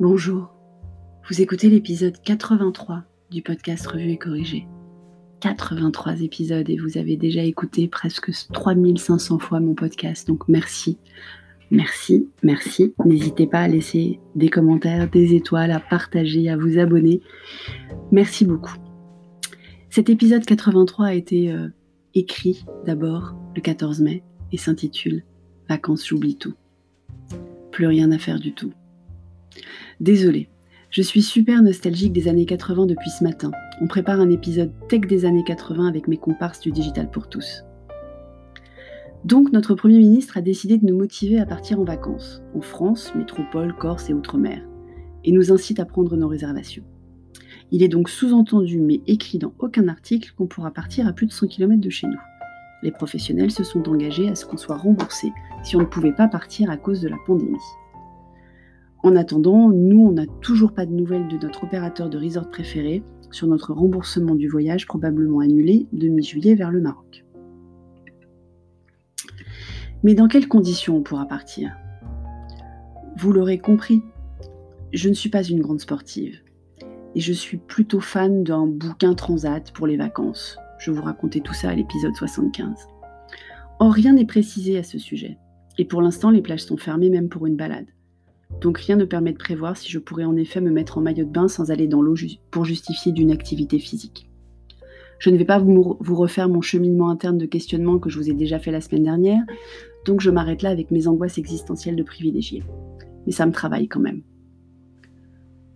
Bonjour, vous écoutez l'épisode 83 du podcast Revue et Corrigé. 83 épisodes et vous avez déjà écouté presque 3500 fois mon podcast, donc merci. Merci, merci. N'hésitez pas à laisser des commentaires, des étoiles, à partager, à vous abonner. Merci beaucoup. Cet épisode 83 a été euh, écrit d'abord le 14 mai et s'intitule Vacances, j'oublie tout. Plus rien à faire du tout. Désolée, je suis super nostalgique des années 80 depuis ce matin. On prépare un épisode tech des années 80 avec mes comparses du Digital pour tous. Donc notre Premier ministre a décidé de nous motiver à partir en vacances, en France, métropole, Corse et Outre-mer, et nous incite à prendre nos réservations. Il est donc sous-entendu, mais écrit dans aucun article, qu'on pourra partir à plus de 100 km de chez nous. Les professionnels se sont engagés à ce qu'on soit remboursé si on ne pouvait pas partir à cause de la pandémie. En attendant, nous, on n'a toujours pas de nouvelles de notre opérateur de resort préféré sur notre remboursement du voyage probablement annulé de mi-juillet vers le Maroc. Mais dans quelles conditions on pourra partir? Vous l'aurez compris, je ne suis pas une grande sportive et je suis plutôt fan d'un bouquin transat pour les vacances. Je vous racontais tout ça à l'épisode 75. Or, rien n'est précisé à ce sujet. Et pour l'instant, les plages sont fermées même pour une balade. Donc rien ne permet de prévoir si je pourrais en effet me mettre en maillot de bain sans aller dans l'eau pour justifier d'une activité physique. Je ne vais pas vous, refaire mon cheminement interne de questionnement que je vous ai déjà fait la semaine dernière, donc je m'arrête là avec mes angoisses existentielles de privilégié. Mais ça me travaille quand même.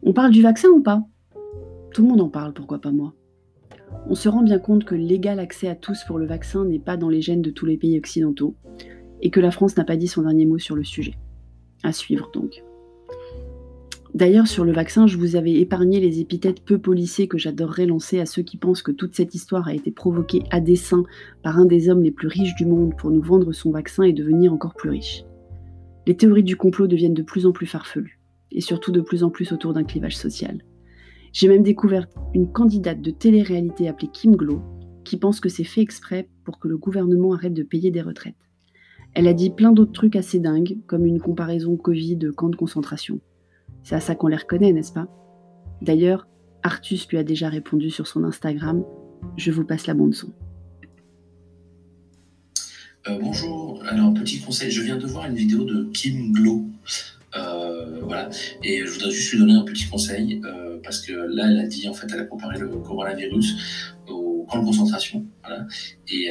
On parle du vaccin ou pas? Tout le monde en parle, pourquoi pas moi? On se rend bien compte que l'égal accès à tous pour le vaccin n'est pas dans les gènes de tous les pays occidentaux, et que la France n'a pas dit son dernier mot sur le sujet. À suivre donc. D'ailleurs, sur le vaccin, je vous avais épargné les épithètes peu polissées que j'adorerais lancer à ceux qui pensent que toute cette histoire a été provoquée à dessein par un des hommes les plus riches du monde pour nous vendre son vaccin et devenir encore plus riche. Les théories du complot deviennent de plus en plus farfelues, et surtout de plus en plus autour d'un clivage social. J'ai même découvert une candidate de télé-réalité appelée Kim Glow, qui pense que c'est fait exprès pour que le gouvernement arrête de payer des retraites. Elle a dit plein d'autres trucs assez dingues, comme une comparaison Covid-camp de concentration. C'est à ça qu'on les reconnaît, n'est-ce pas? D'ailleurs, Artus lui a déjà répondu sur son Instagram. Je vous passe la bande son. Euh, bonjour, alors petit conseil, je viens de voir une vidéo de Kim Glow. Euh, voilà, et je voudrais juste lui donner un petit conseil euh, parce que là, elle a dit en fait, elle a comparé le coronavirus au camp de concentration. Voilà. Et,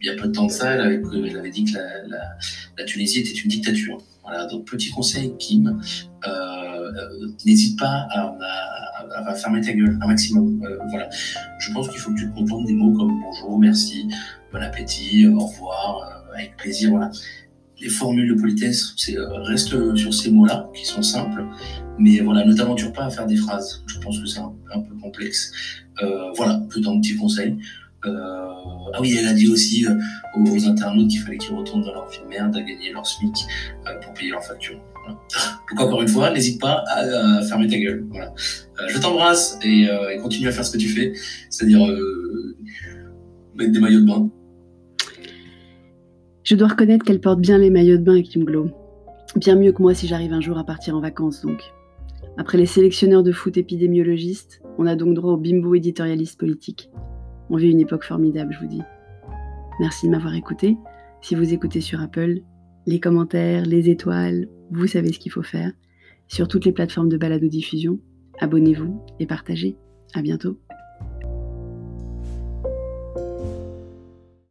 il y a peu de temps de ça, elle avait, dit que la, Tunisie était une dictature. Voilà, donc petit conseil, Kim, euh, n'hésite pas à, fermer ta gueule un maximum. Euh, voilà. Je pense qu'il faut que tu te contentes des mots comme bonjour, merci, bon appétit, au revoir, euh, avec plaisir. Voilà. Les formules de politesse, c'est reste sur ces mots-là qui sont simples, mais voilà, ne t'aventure pas à faire des phrases. Je pense que c'est un, peu complexe. voilà, que un petit conseil. ah oui, elle a dit aussi aux internautes qu'il fallait qu'ils retournent dans leur vie de merde à gagner leur SMIC pour payer leur facture. Donc encore une fois, n'hésite pas à, fermer ta gueule. Voilà. Euh, je t'embrasse euh, et, continue à faire ce que tu fais, c'est-à-dire euh, mettre des maillots de bain. Je dois reconnaître qu'elle porte bien les maillots de bain, Kim Glow. Bien mieux que moi si j'arrive un jour à partir en vacances, donc. Après les sélectionneurs de foot épidémiologistes, on a donc droit au bimbo éditorialiste politique. On vit une époque formidable, je vous dis. Merci de m'avoir écouté. Si vous écoutez sur Apple, les commentaires, les étoiles, vous savez ce qu'il faut faire. Sur toutes les plateformes de balado-diffusion, abonnez-vous et partagez. À bientôt.